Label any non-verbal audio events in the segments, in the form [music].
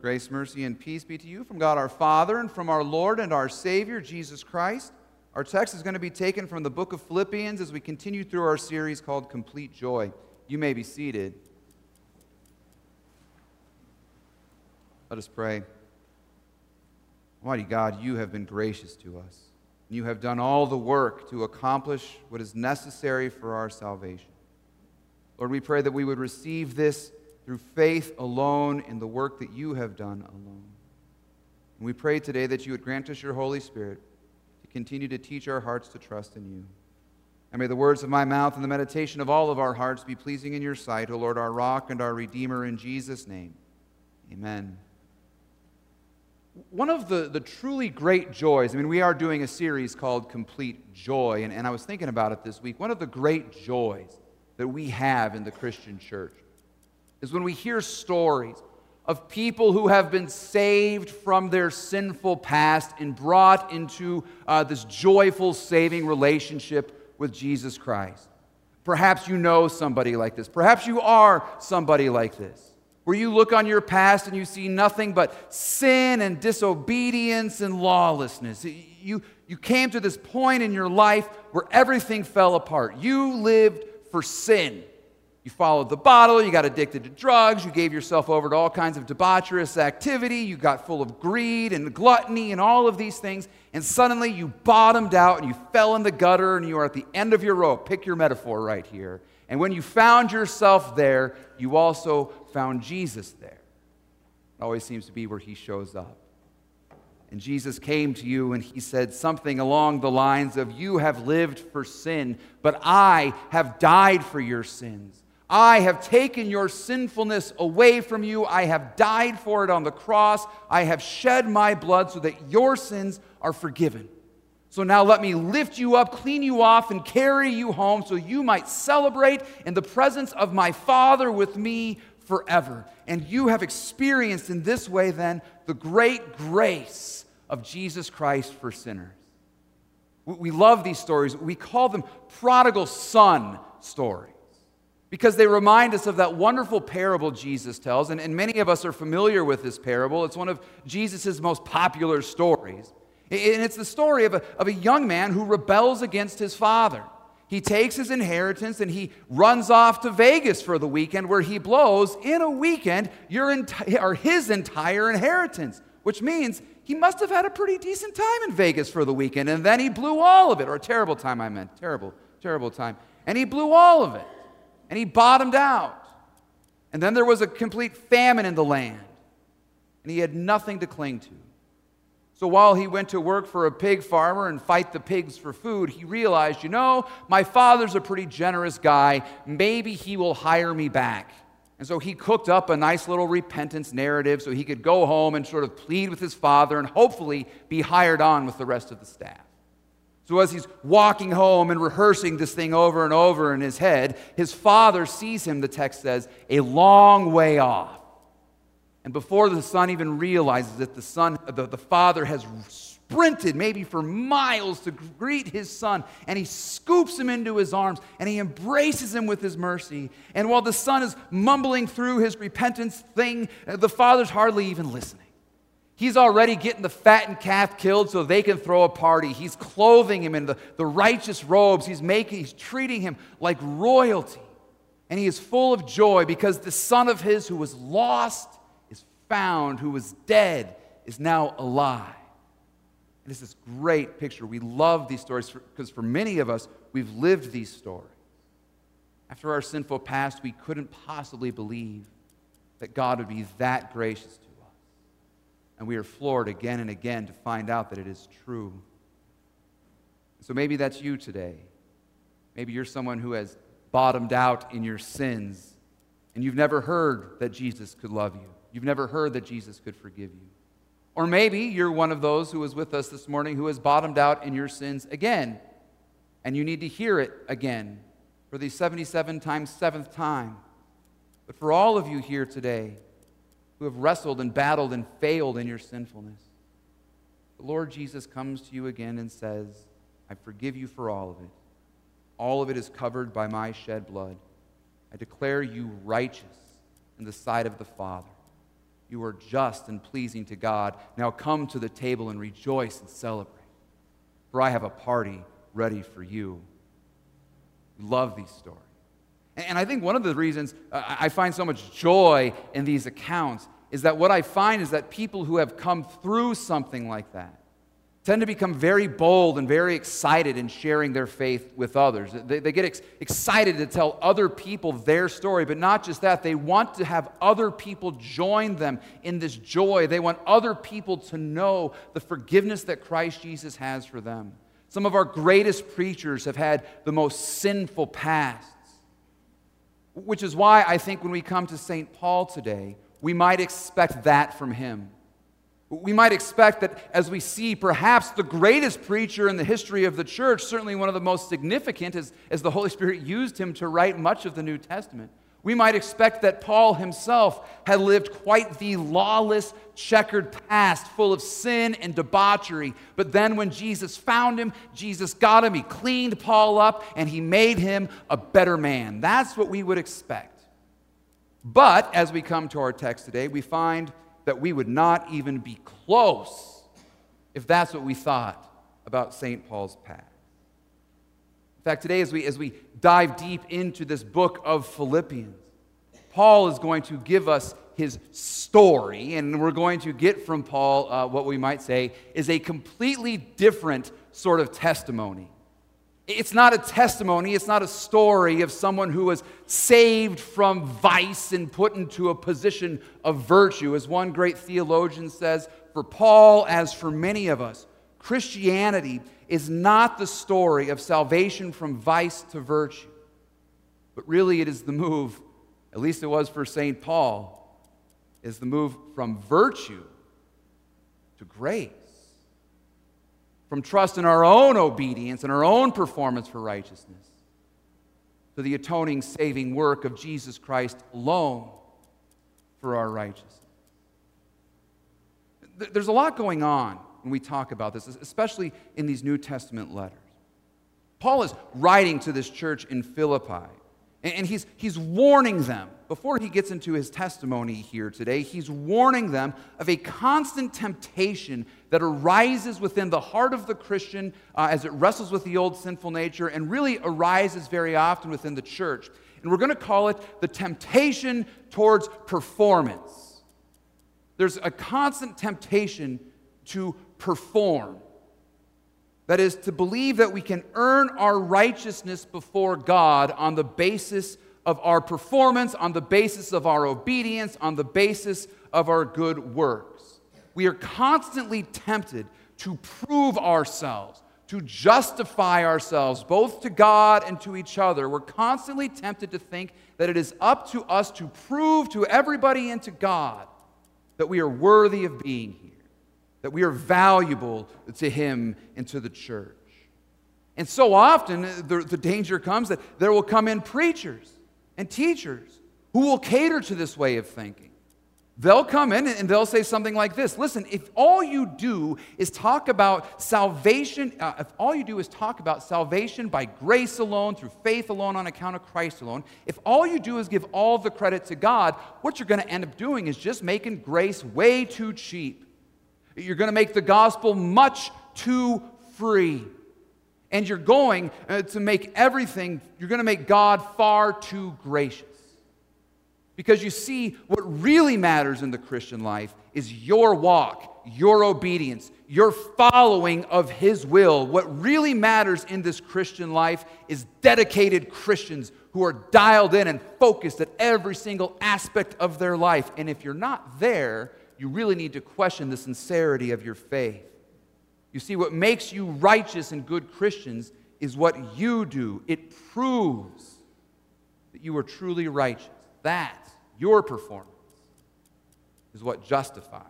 Grace, mercy, and peace be to you from God our Father and from our Lord and our Savior, Jesus Christ. Our text is going to be taken from the book of Philippians as we continue through our series called Complete Joy. You may be seated. Let us pray. Almighty God, you have been gracious to us. You have done all the work to accomplish what is necessary for our salvation. Lord, we pray that we would receive this through faith alone in the work that you have done alone. And we pray today that you would grant us your Holy Spirit to continue to teach our hearts to trust in you. And may the words of my mouth and the meditation of all of our hearts be pleasing in your sight, O Lord, our rock and our redeemer, in Jesus' name. Amen. One of the, the truly great joys, I mean, we are doing a series called Complete Joy, and, and I was thinking about it this week. One of the great joys that we have in the Christian church is when we hear stories of people who have been saved from their sinful past and brought into uh, this joyful, saving relationship with Jesus Christ. Perhaps you know somebody like this. Perhaps you are somebody like this, where you look on your past and you see nothing but sin and disobedience and lawlessness. You, you came to this point in your life where everything fell apart. You lived for sin. You followed the bottle, you got addicted to drugs, you gave yourself over to all kinds of debaucherous activity, you got full of greed and gluttony and all of these things, and suddenly you bottomed out and you fell in the gutter and you are at the end of your rope. Pick your metaphor right here. And when you found yourself there, you also found Jesus there. It always seems to be where he shows up. And Jesus came to you and he said something along the lines of, You have lived for sin, but I have died for your sins. I have taken your sinfulness away from you. I have died for it on the cross. I have shed my blood so that your sins are forgiven. So now let me lift you up, clean you off, and carry you home so you might celebrate in the presence of my Father with me forever. And you have experienced in this way, then, the great grace of Jesus Christ for sinners. We love these stories. We call them prodigal son stories because they remind us of that wonderful parable Jesus tells. And, and many of us are familiar with this parable. It's one of Jesus' most popular stories. And it's the story of a, of a young man who rebels against his father. He takes his inheritance and he runs off to Vegas for the weekend, where he blows in a weekend your enti- or his entire inheritance, which means he must have had a pretty decent time in Vegas for the weekend. And then he blew all of it, or a terrible time, I meant. Terrible, terrible time. And he blew all of it and he bottomed out. And then there was a complete famine in the land, and he had nothing to cling to. So while he went to work for a pig farmer and fight the pigs for food, he realized, you know, my father's a pretty generous guy. Maybe he will hire me back. And so he cooked up a nice little repentance narrative so he could go home and sort of plead with his father and hopefully be hired on with the rest of the staff. So, as he's walking home and rehearsing this thing over and over in his head, his father sees him, the text says, a long way off. And before the son even realizes it, the, son, the, the father has sprinted maybe for miles to greet his son, and he scoops him into his arms and he embraces him with his mercy. And while the son is mumbling through his repentance thing, the father's hardly even listening. He's already getting the fattened calf killed so they can throw a party. He's clothing him in the, the righteous robes. He's making, he's treating him like royalty. And he is full of joy because the son of his who was lost is found, who was dead is now alive. And it's this great picture. We love these stories because for, for many of us, we've lived these stories. After our sinful past, we couldn't possibly believe that God would be that gracious to and we are floored again and again to find out that it is true. So maybe that's you today. Maybe you're someone who has bottomed out in your sins and you've never heard that Jesus could love you. You've never heard that Jesus could forgive you. Or maybe you're one of those who was with us this morning who has bottomed out in your sins again and you need to hear it again for the 77 times seventh time. But for all of you here today, who have wrestled and battled and failed in your sinfulness. The Lord Jesus comes to you again and says, I forgive you for all of it. All of it is covered by my shed blood. I declare you righteous in the sight of the Father. You are just and pleasing to God. Now come to the table and rejoice and celebrate. For I have a party ready for you. We love these stories. And I think one of the reasons I find so much joy in these accounts is that what I find is that people who have come through something like that tend to become very bold and very excited in sharing their faith with others. They, they get ex- excited to tell other people their story, but not just that, they want to have other people join them in this joy. They want other people to know the forgiveness that Christ Jesus has for them. Some of our greatest preachers have had the most sinful pasts, which is why I think when we come to St. Paul today, we might expect that from him. We might expect that as we see perhaps the greatest preacher in the history of the church, certainly one of the most significant as, as the Holy Spirit used him to write much of the New Testament, we might expect that Paul himself had lived quite the lawless, checkered past full of sin and debauchery. But then when Jesus found him, Jesus got him, he cleaned Paul up, and he made him a better man. That's what we would expect. But as we come to our text today, we find that we would not even be close if that's what we thought about St. Paul's past. Fact, today, as we, as we dive deep into this book of Philippians, Paul is going to give us his story, and we're going to get from Paul uh, what we might say is a completely different sort of testimony. It's not a testimony, it's not a story of someone who was saved from vice and put into a position of virtue. As one great theologian says, for Paul, as for many of us, Christianity is not the story of salvation from vice to virtue, but really it is the move, at least it was for St. Paul, is the move from virtue to grace from trust in our own obedience and our own performance for righteousness to the atoning, saving work of Jesus Christ alone for our righteousness. There's a lot going on when we talk about this, especially in these New Testament letters. Paul is writing to this church in Philippi. And he's, he's warning them, before he gets into his testimony here today, he's warning them of a constant temptation that arises within the heart of the Christian uh, as it wrestles with the old sinful nature and really arises very often within the church. And we're going to call it the temptation towards performance. There's a constant temptation to perform. That is, to believe that we can earn our righteousness before God on the basis of our performance, on the basis of our obedience, on the basis of our good works. We are constantly tempted to prove ourselves, to justify ourselves, both to God and to each other. We're constantly tempted to think that it is up to us to prove to everybody and to God that we are worthy of being here that we are valuable to Him and to the church. And so often, the, the danger comes that there will come in preachers and teachers who will cater to this way of thinking. They'll come in and they'll say something like this Listen, if all you do is talk about salvation, uh, if all you do is talk about salvation by grace alone, through faith alone, on account of Christ alone, if all you do is give all the credit to God, what you're going to end up doing is just making grace way too cheap. You're going to make the gospel much too free. And you're going uh, to make everything, you're going to make God far too gracious. Because you see, what really matters in the Christian life is your walk, your obedience, your following of His will. What really matters in this Christian life is dedicated Christians who are dialed in and focused at every single aspect of their life. And if you're not there, you really need to question the sincerity of your faith. You see, what makes you righteous and good Christians is what you do. It proves that you are truly righteous. That, your performance, is what justifies.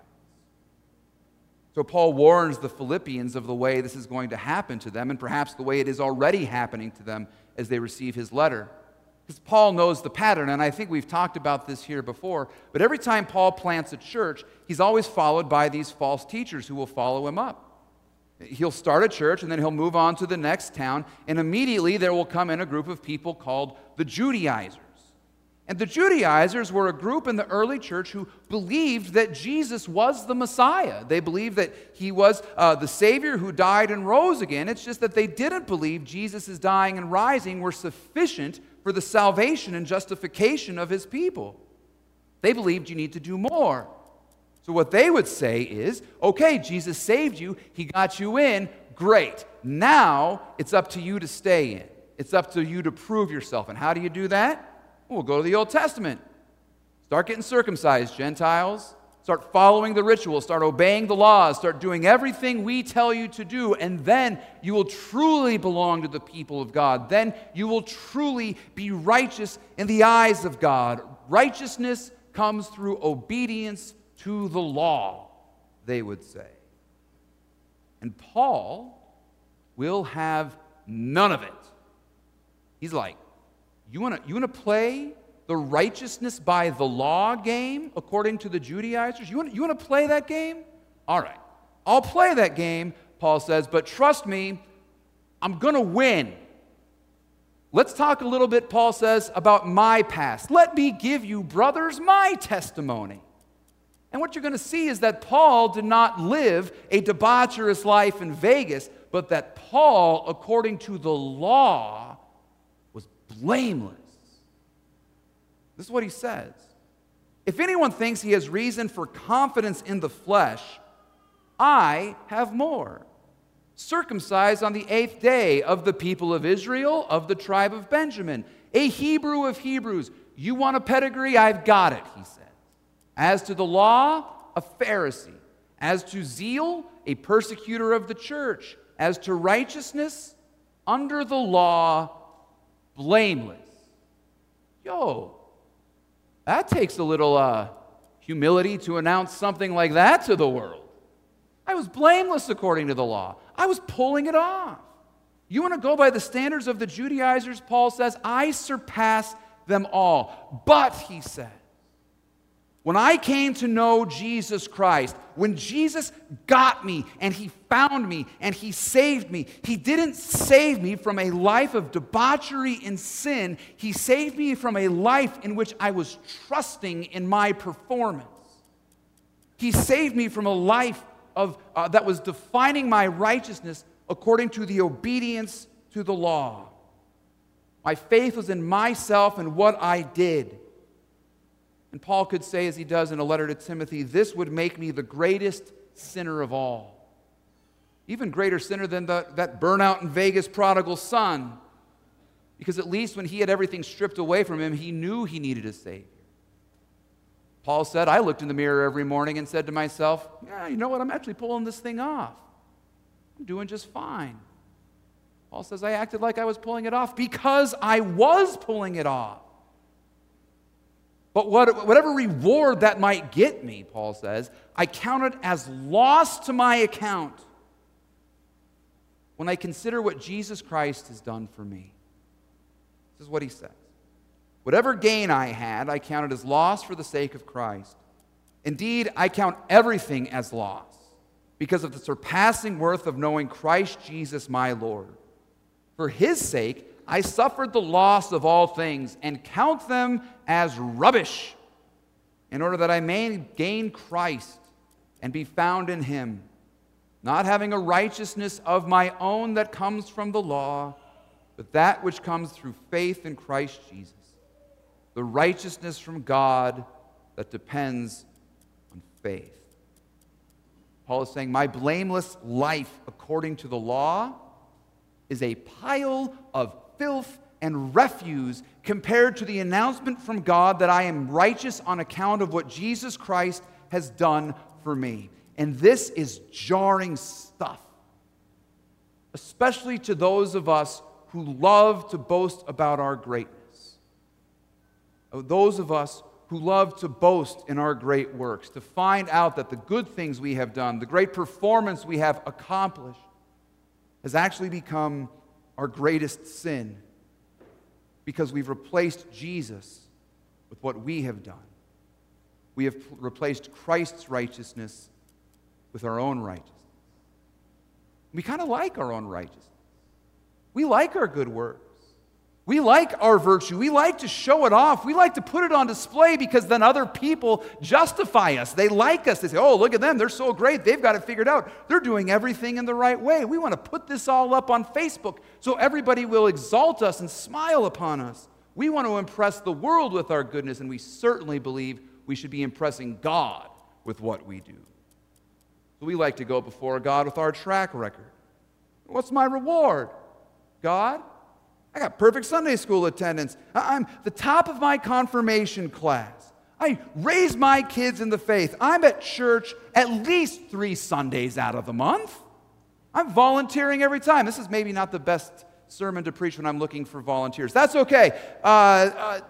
So, Paul warns the Philippians of the way this is going to happen to them, and perhaps the way it is already happening to them as they receive his letter. Because Paul knows the pattern, and I think we've talked about this here before. But every time Paul plants a church, he's always followed by these false teachers who will follow him up. He'll start a church and then he'll move on to the next town, and immediately there will come in a group of people called the Judaizers. And the Judaizers were a group in the early church who believed that Jesus was the Messiah. They believed that he was uh, the Savior who died and rose again. It's just that they didn't believe Jesus' dying and rising were sufficient for the salvation and justification of his people. They believed you need to do more. So, what they would say is okay, Jesus saved you, he got you in, great. Now it's up to you to stay in. It's up to you to prove yourself. And how do you do that? We'll go to the Old Testament. Start getting circumcised, Gentiles. Start following the rituals. Start obeying the laws. Start doing everything we tell you to do. And then you will truly belong to the people of God. Then you will truly be righteous in the eyes of God. Righteousness comes through obedience to the law, they would say. And Paul will have none of it. He's like, you want to you wanna play the righteousness by the law game according to the Judaizers? You want, you want to play that game? All right. I'll play that game, Paul says, but trust me, I'm going to win. Let's talk a little bit, Paul says, about my past. Let me give you, brothers, my testimony. And what you're going to see is that Paul did not live a debaucherous life in Vegas, but that Paul, according to the law, was blameless. This is what he says. If anyone thinks he has reason for confidence in the flesh, I have more. Circumcised on the eighth day of the people of Israel, of the tribe of Benjamin, a Hebrew of Hebrews. You want a pedigree? I've got it, he says. As to the law, a Pharisee. As to zeal, a persecutor of the church. As to righteousness, under the law, blameless. Yo, that takes a little uh, humility to announce something like that to the world. I was blameless according to the law, I was pulling it off. You want to go by the standards of the Judaizers? Paul says, I surpass them all. But, he said, when I came to know Jesus Christ, when Jesus got me and he found me and he saved me, he didn't save me from a life of debauchery and sin. He saved me from a life in which I was trusting in my performance. He saved me from a life of, uh, that was defining my righteousness according to the obedience to the law. My faith was in myself and what I did. And Paul could say, as he does in a letter to Timothy, this would make me the greatest sinner of all. Even greater sinner than the, that burnout in Vegas prodigal son. Because at least when he had everything stripped away from him, he knew he needed a Savior. Paul said, I looked in the mirror every morning and said to myself, Yeah, you know what? I'm actually pulling this thing off. I'm doing just fine. Paul says, I acted like I was pulling it off because I was pulling it off. But what, whatever reward that might get me, Paul says, I count it as loss to my account when I consider what Jesus Christ has done for me. This is what he says. Whatever gain I had, I counted as loss for the sake of Christ. Indeed, I count everything as loss because of the surpassing worth of knowing Christ Jesus my Lord. For his sake, I suffered the loss of all things and count them as rubbish in order that I may gain Christ and be found in him, not having a righteousness of my own that comes from the law, but that which comes through faith in Christ Jesus, the righteousness from God that depends on faith. Paul is saying, My blameless life according to the law is a pile of filth and refuse compared to the announcement from God that I am righteous on account of what Jesus Christ has done for me. And this is jarring stuff, especially to those of us who love to boast about our greatness. Oh, those of us who love to boast in our great works, to find out that the good things we have done, the great performance we have accomplished, has actually become our greatest sin because we've replaced Jesus with what we have done. We have replaced Christ's righteousness with our own righteousness. We kind of like our own righteousness. We like our good works. We like our virtue. We like to show it off. We like to put it on display because then other people justify us. They like us. They say, oh, look at them. They're so great. They've got it figured out. They're doing everything in the right way. We want to put this all up on Facebook so everybody will exalt us and smile upon us. We want to impress the world with our goodness, and we certainly believe we should be impressing God with what we do. So we like to go before God with our track record. What's my reward? God, I got perfect Sunday school attendance. I'm the top of my confirmation class. I raise my kids in the faith. I'm at church at least three Sundays out of the month. I'm volunteering every time. This is maybe not the best sermon to preach when I'm looking for volunteers. That's okay. Uh, uh,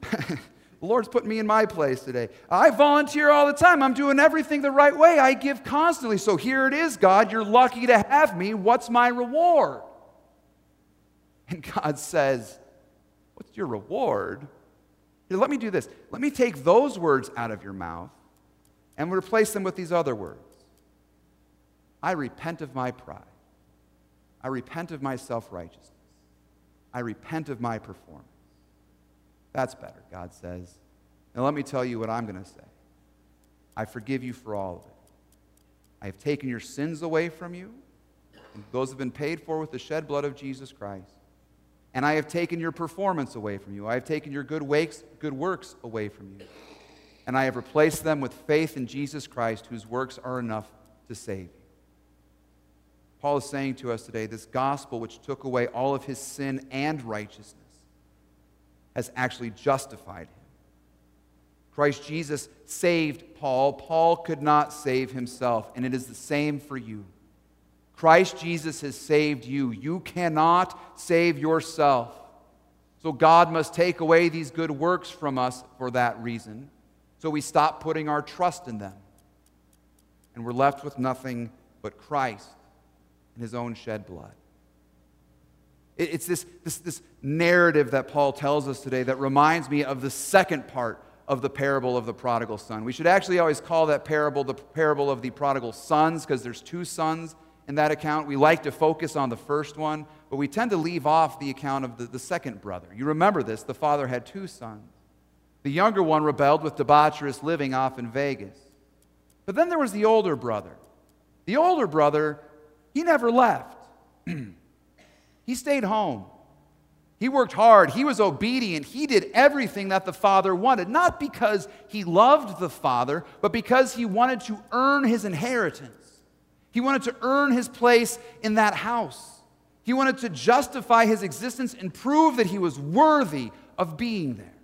the [laughs] Lord's put me in my place today. I volunteer all the time. I'm doing everything the right way. I give constantly. So here it is, God. You're lucky to have me. What's my reward? And God says, What's your reward? Here, let me do this. Let me take those words out of your mouth and replace them with these other words. I repent of my pride. I repent of my self righteousness. I repent of my performance. That's better, God says. Now, let me tell you what I'm going to say I forgive you for all of it. I have taken your sins away from you, and those have been paid for with the shed blood of Jesus Christ. And I have taken your performance away from you. I have taken your good, wakes, good works away from you. And I have replaced them with faith in Jesus Christ, whose works are enough to save you. Paul is saying to us today this gospel, which took away all of his sin and righteousness, has actually justified him. Christ Jesus saved Paul. Paul could not save himself, and it is the same for you. Christ Jesus has saved you. You cannot save yourself. So God must take away these good works from us for that reason. So we stop putting our trust in them. And we're left with nothing but Christ and his own shed blood. It's this, this, this narrative that Paul tells us today that reminds me of the second part of the parable of the prodigal son. We should actually always call that parable the parable of the prodigal sons because there's two sons in that account. We like to focus on the first one, but we tend to leave off the account of the, the second brother. You remember this the father had two sons. The younger one rebelled with debaucherous living off in Vegas. But then there was the older brother. The older brother, he never left, [clears throat] he stayed home. He worked hard. He was obedient. He did everything that the father wanted, not because he loved the father, but because he wanted to earn his inheritance. He wanted to earn his place in that house. He wanted to justify his existence and prove that he was worthy of being there.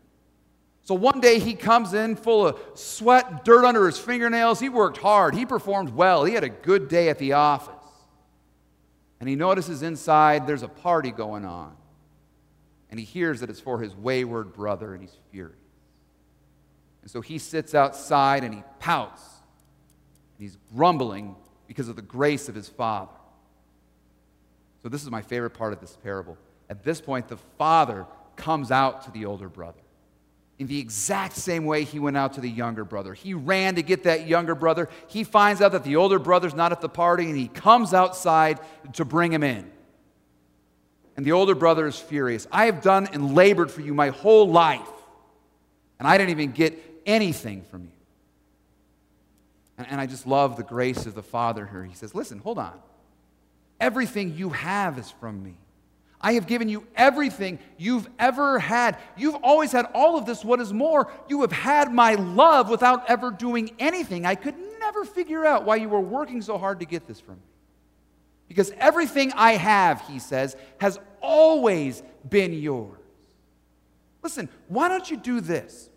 So one day he comes in full of sweat, dirt under his fingernails. He worked hard. He performed well. He had a good day at the office. And he notices inside there's a party going on. And he hears that it's for his wayward brother, and he's furious. And so he sits outside and he pouts. And he's grumbling because of the grace of his Father. So, this is my favorite part of this parable. At this point, the father comes out to the older brother in the exact same way he went out to the younger brother. He ran to get that younger brother. He finds out that the older brother's not at the party, and he comes outside to bring him in. And the older brother is furious. I have done and labored for you my whole life, and I didn't even get anything from you. And, and I just love the grace of the Father here. He says, Listen, hold on. Everything you have is from me. I have given you everything you've ever had. You've always had all of this. What is more, you have had my love without ever doing anything. I could never figure out why you were working so hard to get this from me. Because everything I have, he says, has always been yours. Listen, why don't you do this?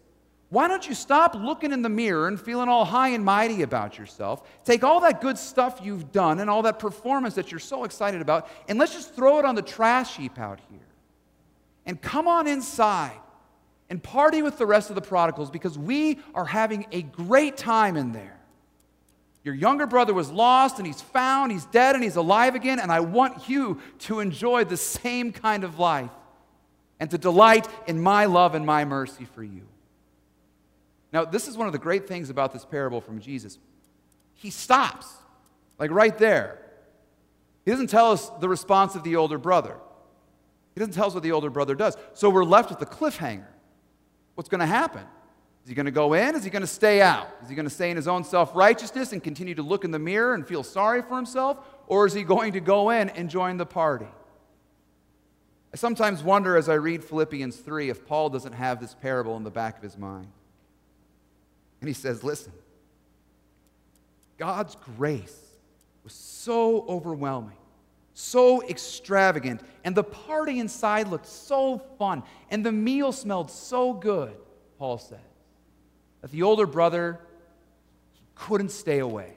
Why don't you stop looking in the mirror and feeling all high and mighty about yourself? Take all that good stuff you've done and all that performance that you're so excited about, and let's just throw it on the trash heap out here. And come on inside and party with the rest of the prodigals because we are having a great time in there. Your younger brother was lost and he's found, he's dead and he's alive again, and I want you to enjoy the same kind of life and to delight in my love and my mercy for you. Now, this is one of the great things about this parable from Jesus. He stops, like right there. He doesn't tell us the response of the older brother. He doesn't tell us what the older brother does. So we're left with the cliffhanger. What's going to happen? Is he going to go in? Is he going to stay out? Is he going to stay in his own self righteousness and continue to look in the mirror and feel sorry for himself? Or is he going to go in and join the party? I sometimes wonder as I read Philippians 3 if Paul doesn't have this parable in the back of his mind. And he says, Listen, God's grace was so overwhelming, so extravagant, and the party inside looked so fun, and the meal smelled so good, Paul says, that the older brother couldn't stay away.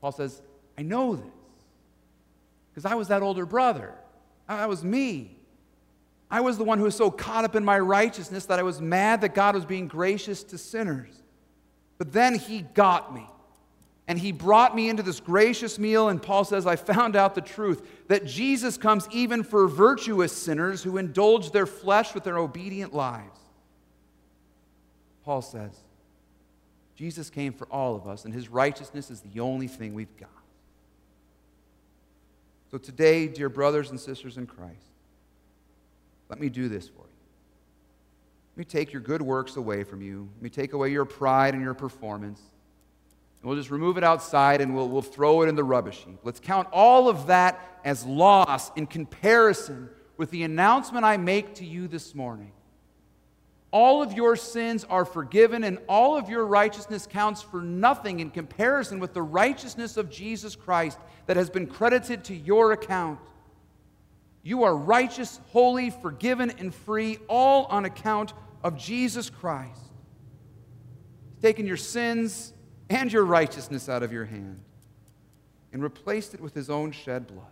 Paul says, I know this because I was that older brother. I was me. I was the one who was so caught up in my righteousness that I was mad that God was being gracious to sinners. But then he got me. And he brought me into this gracious meal. And Paul says, I found out the truth that Jesus comes even for virtuous sinners who indulge their flesh with their obedient lives. Paul says, Jesus came for all of us, and his righteousness is the only thing we've got. So today, dear brothers and sisters in Christ, let me do this for you. Let me take your good works away from you. Let me take away your pride and your performance. And we'll just remove it outside and we'll, we'll throw it in the rubbish heap. Let's count all of that as loss in comparison with the announcement I make to you this morning. All of your sins are forgiven, and all of your righteousness counts for nothing in comparison with the righteousness of Jesus Christ that has been credited to your account. You are righteous, holy, forgiven, and free, all on account of Jesus Christ. He's taken your sins and your righteousness out of your hand and replaced it with his own shed blood.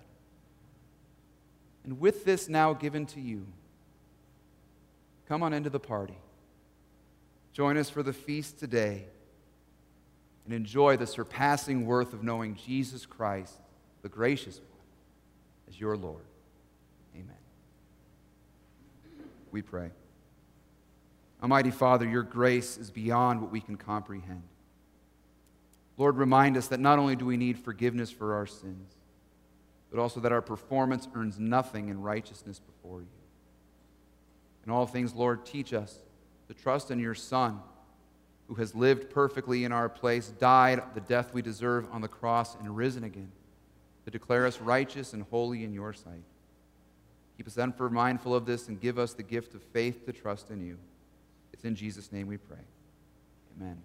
And with this now given to you, come on into the party. Join us for the feast today and enjoy the surpassing worth of knowing Jesus Christ, the gracious one, as your Lord. Amen. We pray. Almighty Father, your grace is beyond what we can comprehend. Lord, remind us that not only do we need forgiveness for our sins, but also that our performance earns nothing in righteousness before you. In all things, Lord, teach us to trust in your Son, who has lived perfectly in our place, died the death we deserve on the cross, and risen again to declare us righteous and holy in your sight. Keep us for mindful of this and give us the gift of faith to trust in you. It's in Jesus' name we pray. Amen.